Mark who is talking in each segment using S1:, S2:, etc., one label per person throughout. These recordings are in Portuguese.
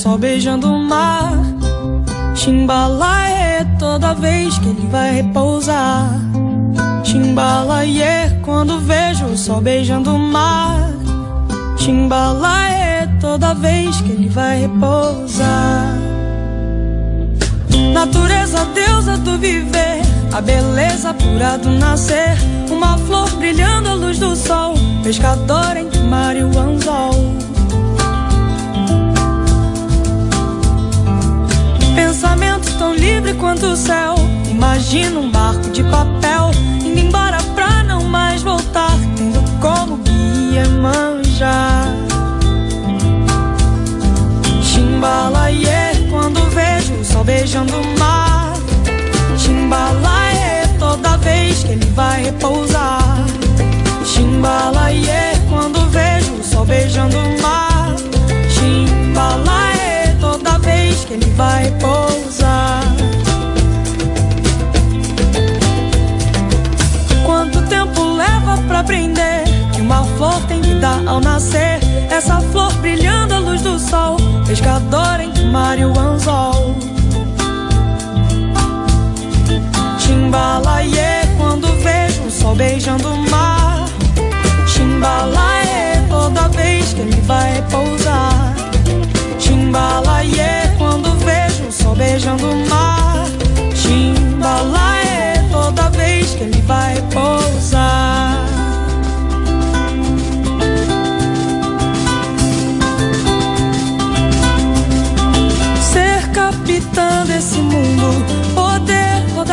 S1: sol beijando o mar. Timbalaê é toda vez que ele vai repousar. Timbalaê é quando vejo o sol beijando o mar. Timbalaê é toda vez que ele vai repousar. Natureza, deusa do viver, a beleza pura do nascer. Uma flor brilhando à luz do sol, pescador entre mar e o anzol. livre quanto o céu. Imagino um barco de papel indo embora pra não mais voltar, tendo como guia manjar. Timbalaie, quando vejo o sol beijando o mar. Timbalaie, toda vez que ele vai repousar. Timbalaie, quando vejo o sol beijando o mar. Timbalaie, toda vez que ele vai repousar. Leva pra aprender que uma flor tem vida ao nascer? Essa flor brilhando à luz do sol, pescador entre o mar e o anzol. Chimbalaie, quando vejo o sol beijando o mar. Chimbalaie, toda vez que ele vai pousar. Chimbalaie, quando vejo o sol beijando o mar. Chimbalaie, toda vez que ele vai pousar.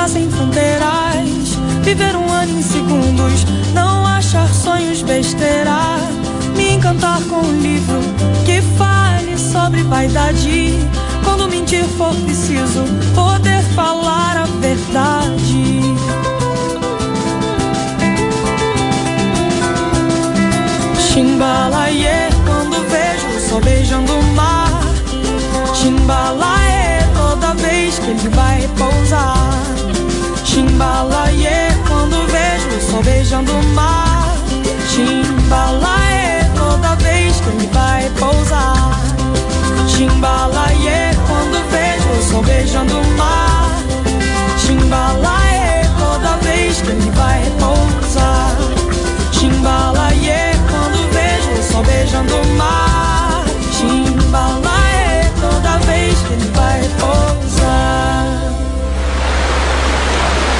S1: Sem fronteiras, viver um ano em segundos, não achar sonhos besteira, me encantar com um livro que fale sobre vaidade. Quando mentir for preciso, poder falar a verdade. Chimbalaie, quando vejo o sol beijando o mar. Chimbalaie, toda vez que ele vai pousar. Chimbalaie, quando vejo o sol beijando o mar. Chimbalaie, toda vez que ele vai pousar. Chimbalaie, quando vejo o sol beijando o mar. Chimbalaie, toda vez que ele vai pousar. Chimbalaie, quando vejo o sol beijando o mar. Chimbalaie, toda vez que ele vai pousar.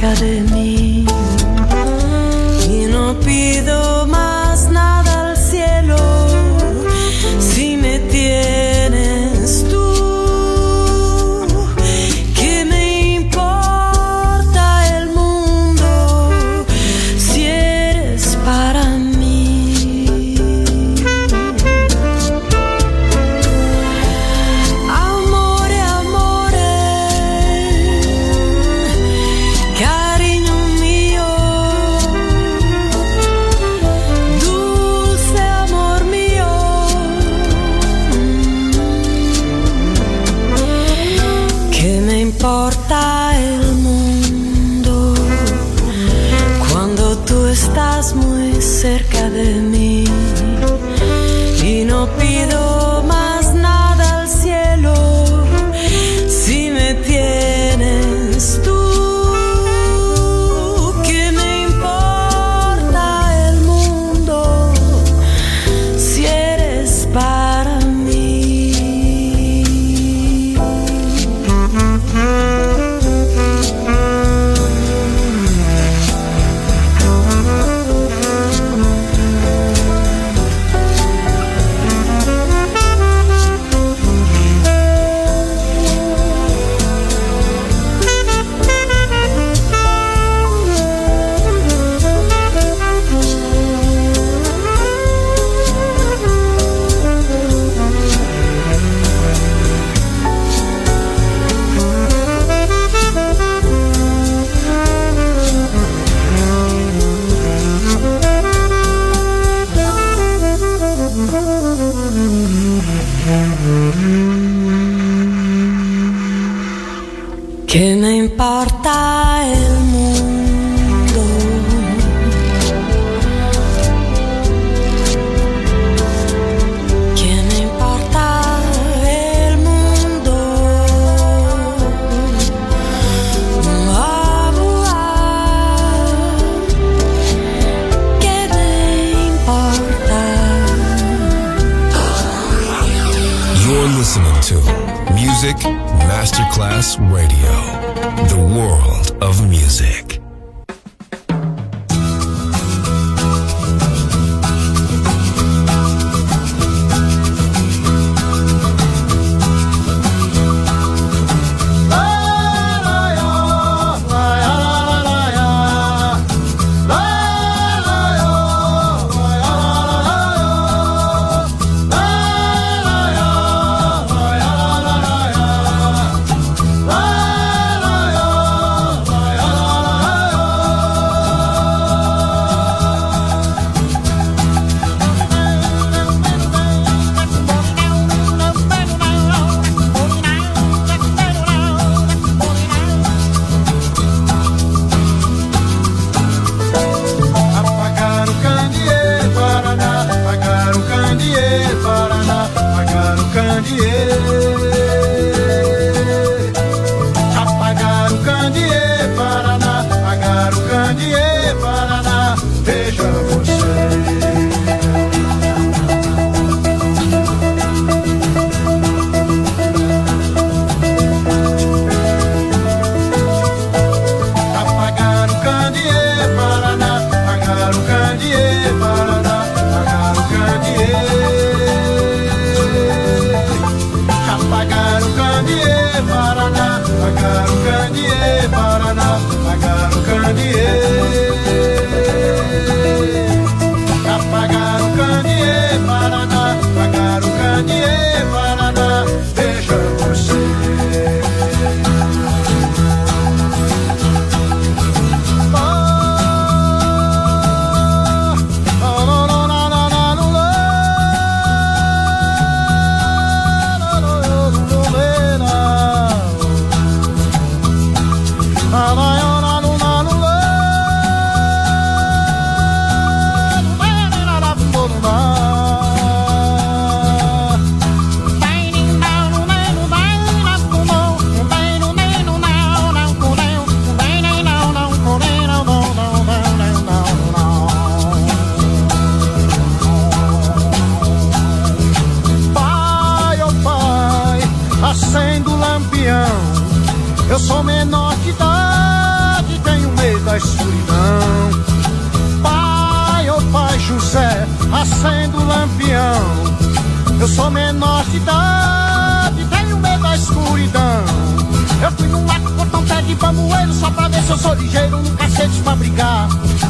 S2: 가득
S3: cidade tenho medo da escuridão. Eu fui num mato botar um pé de bambueiro só pra ver se eu sou ligeiro no cacete pra brigar.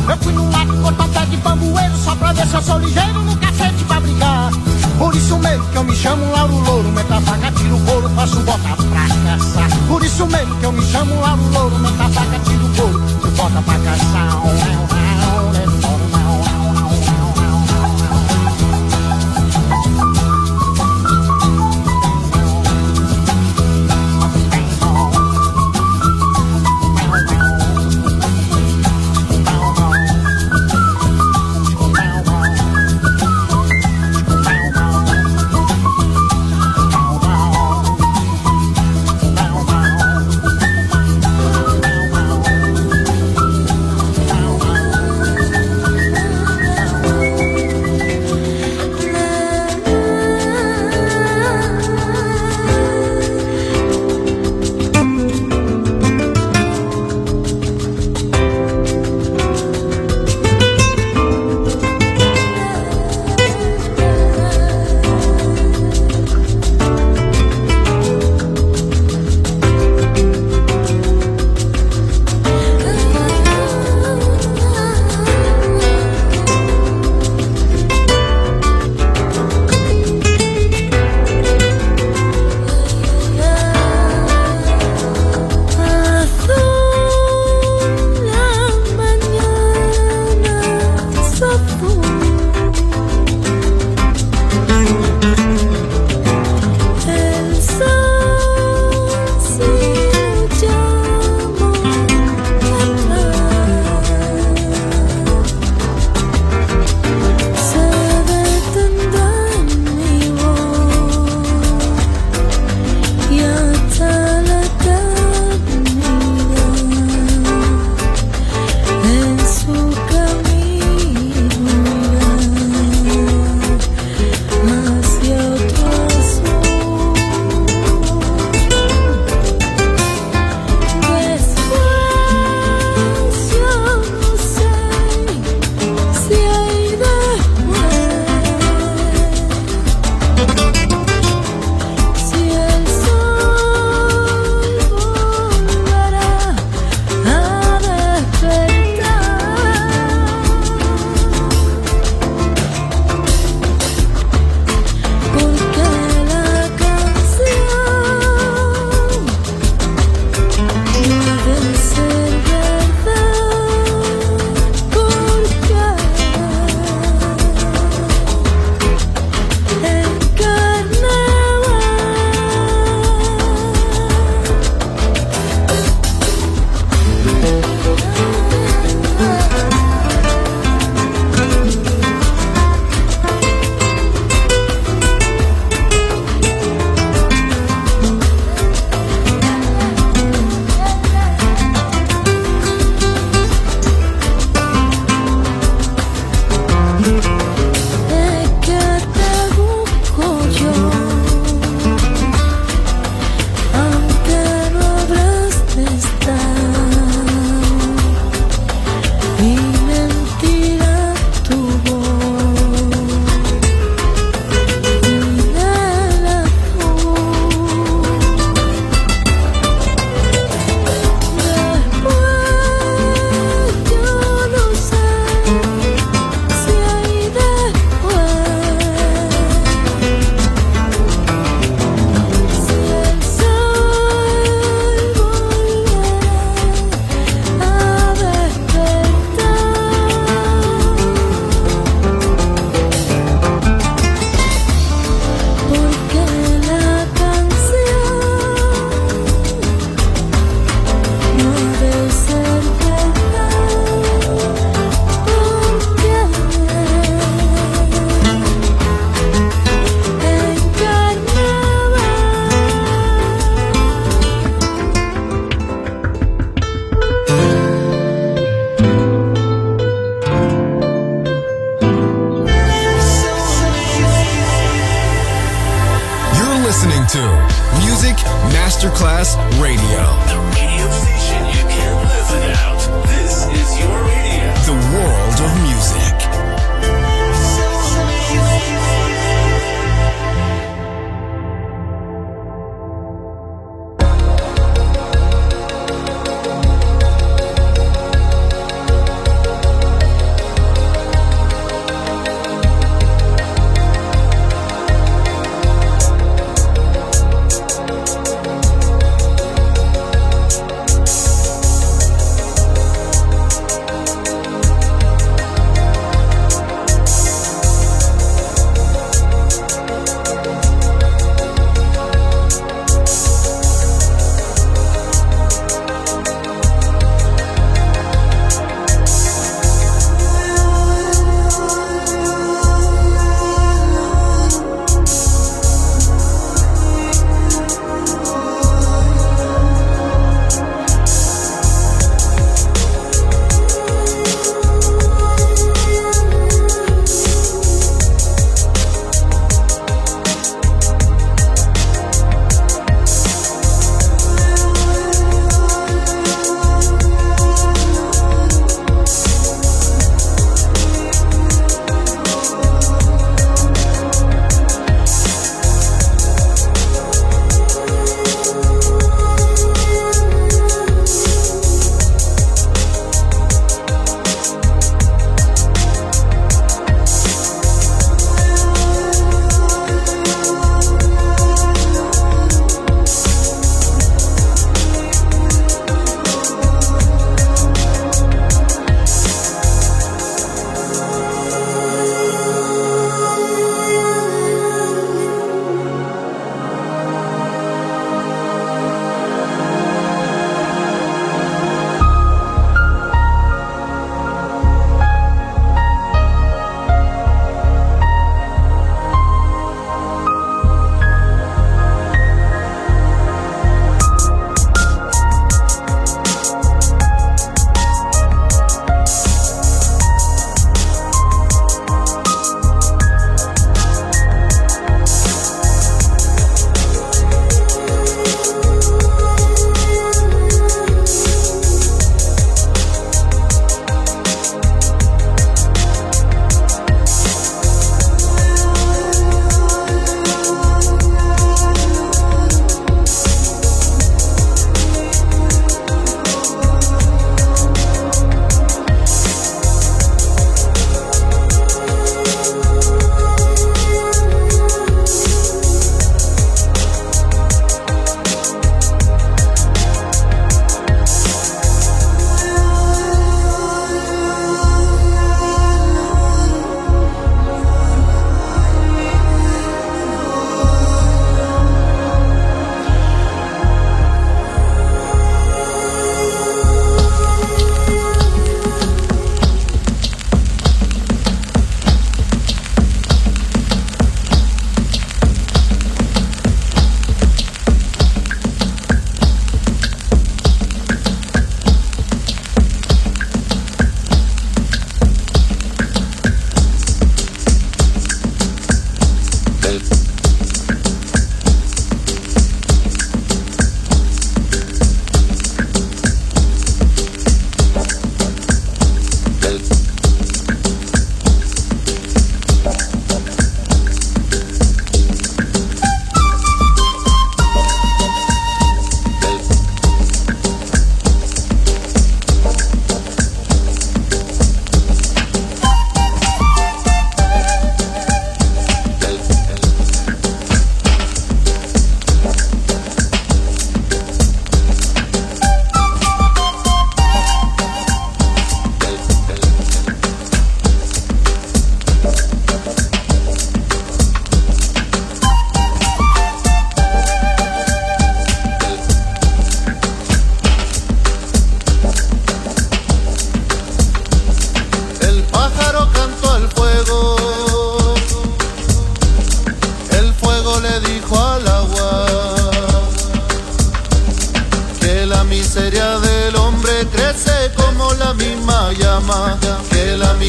S3: Eu fui num mato botar um pé de bambueiro só pra ver se eu sou ligeiro no cacete pra brigar. Por isso mesmo que eu me chamo Lauro Louro, meta faca, tiro couro, faço bota pra caçar. Por isso mesmo que eu me chamo Lauro Louro, meta faca, tiro couro, bota pra caçar.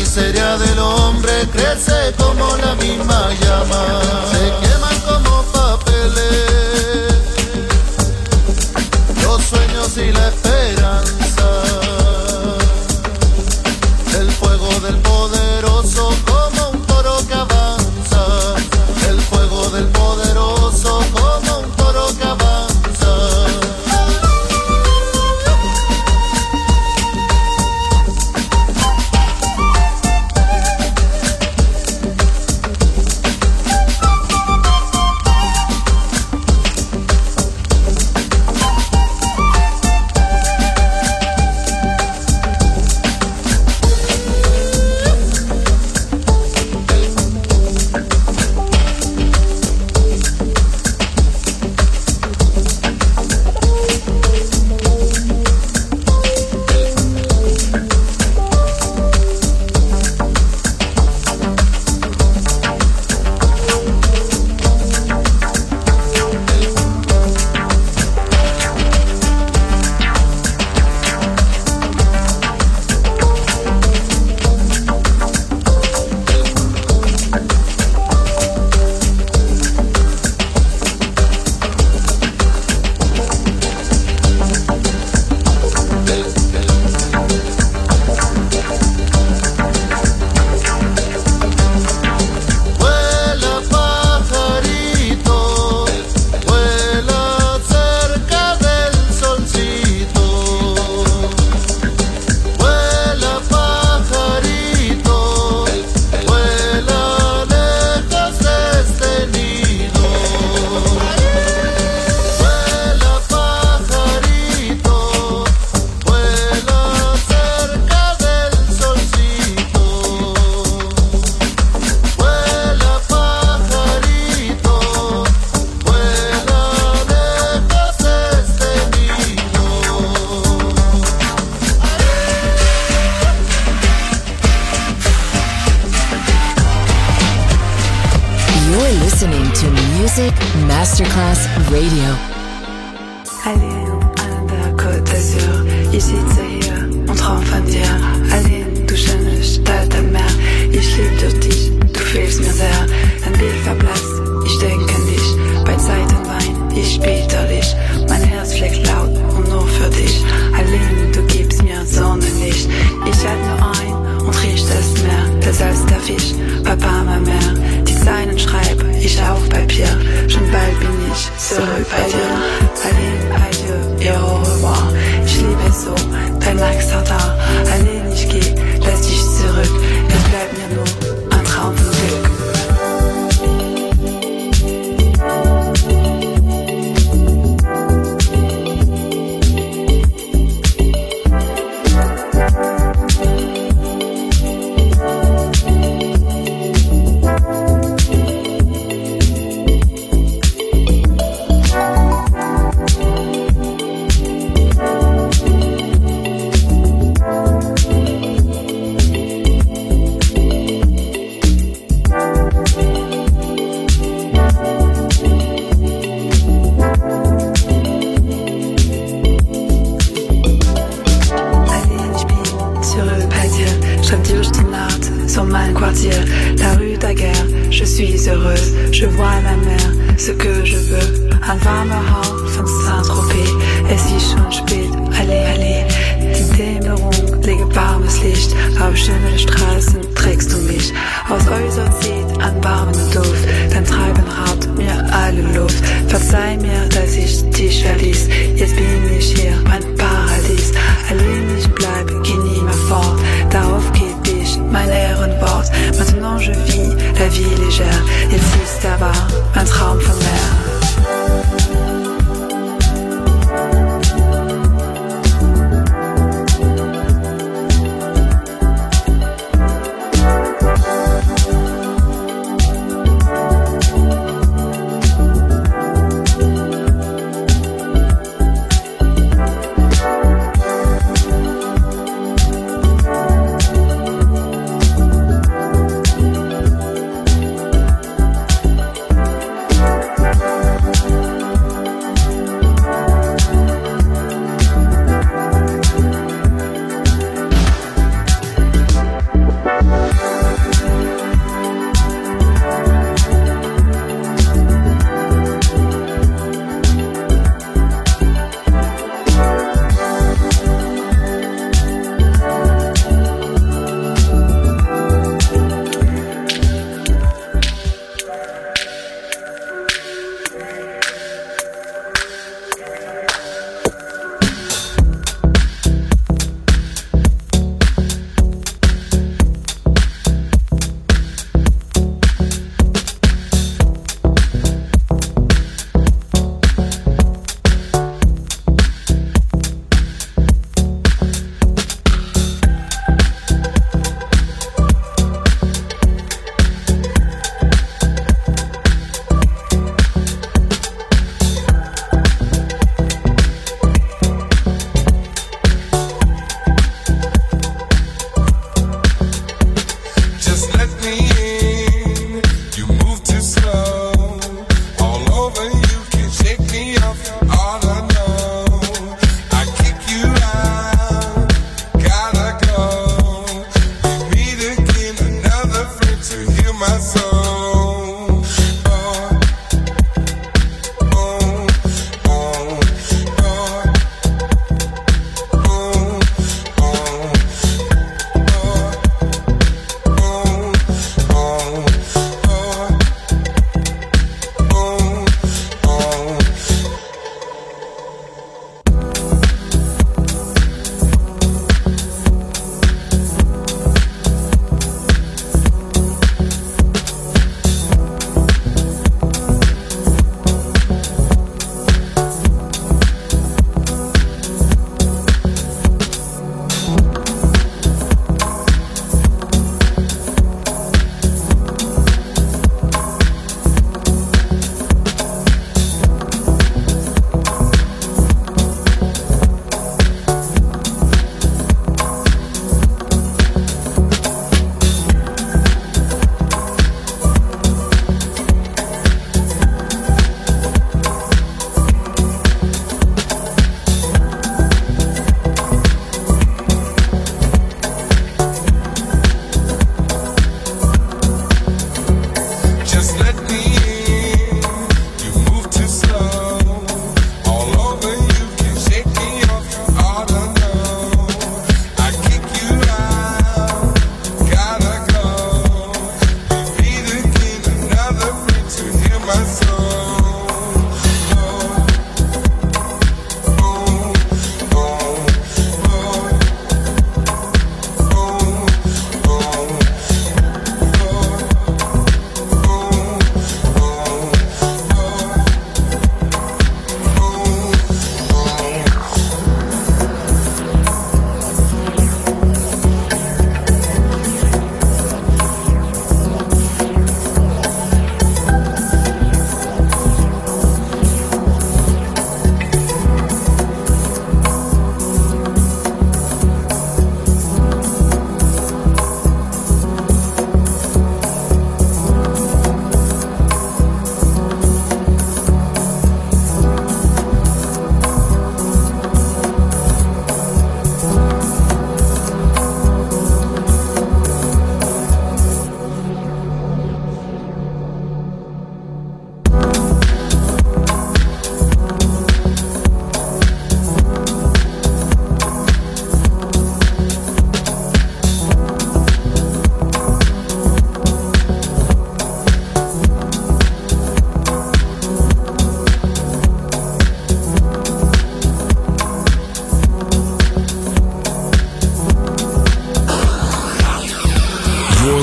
S4: miseria del hombre crece como la misma llama.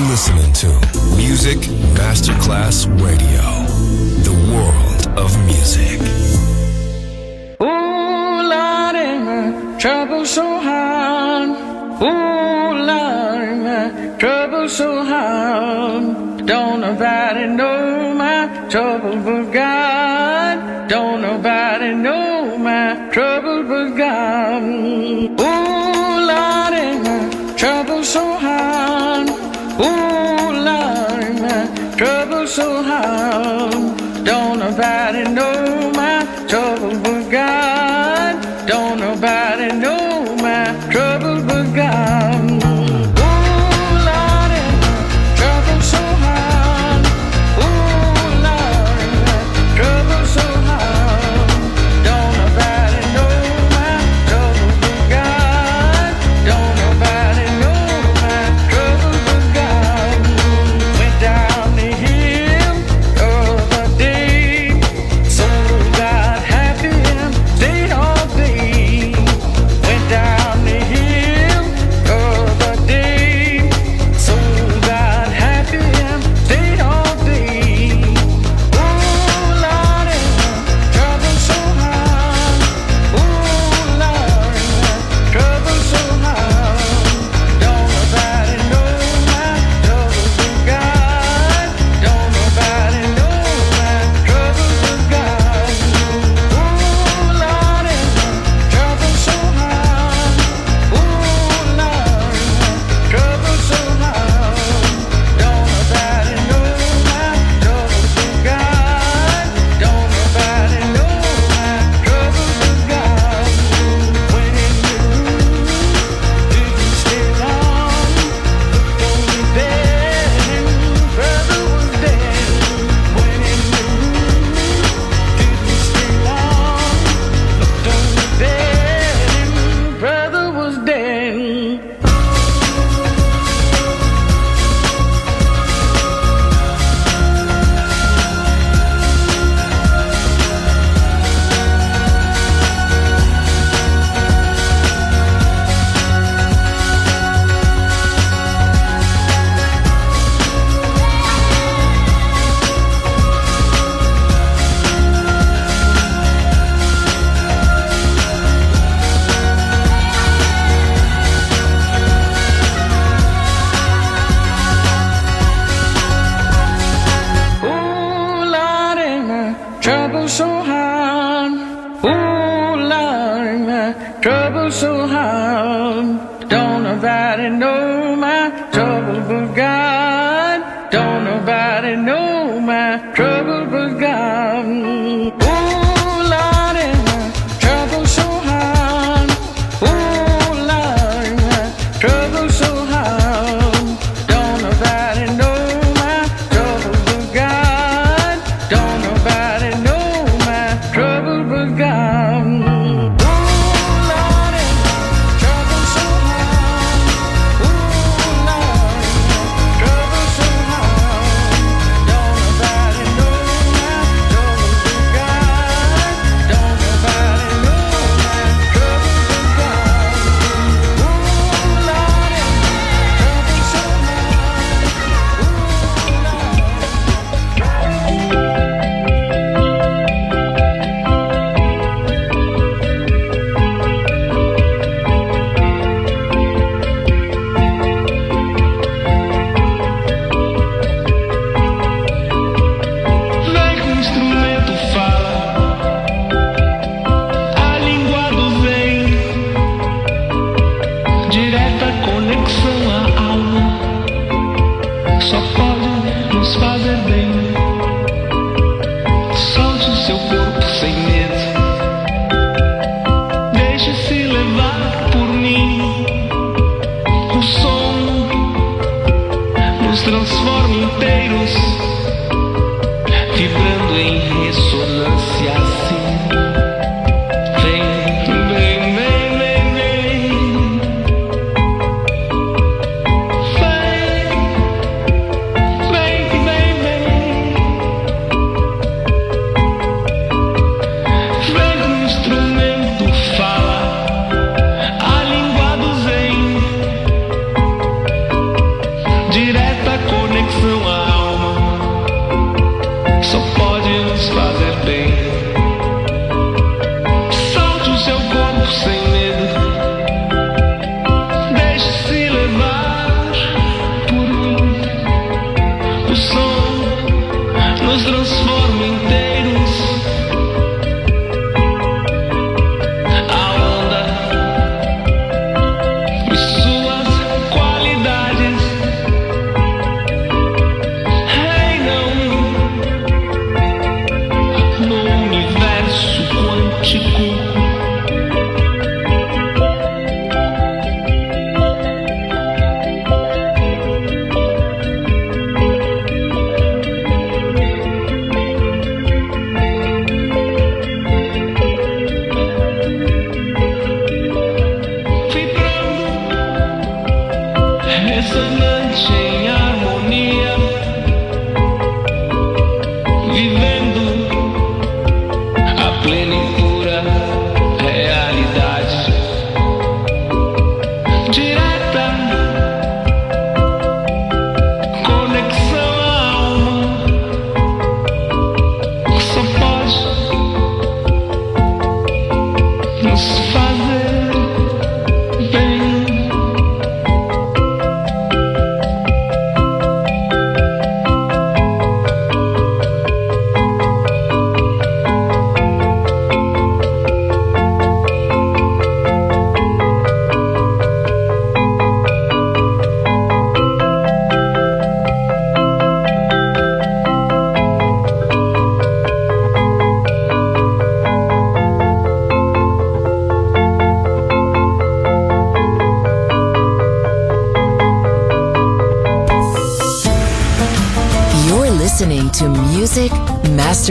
S5: listening to Music Masterclass Radio, the world of music.
S6: Ooh, Lordy, my trouble so hard. Ooh, Lordy, my trouble so hard. Don't nobody know my trouble but God. Don't nobody know my trouble but God. Ooh, Lordy, my trouble so hard. so hard. Don't nobody know my trouble but God. Don't nobody.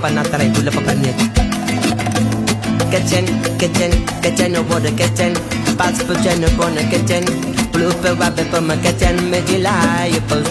S7: banata la ikule papanye Kitchen, kitchen, kitchen no oh, water kitchen Pass for general kitchen oh, Blue for rabbit for my kitchen Make lie, you post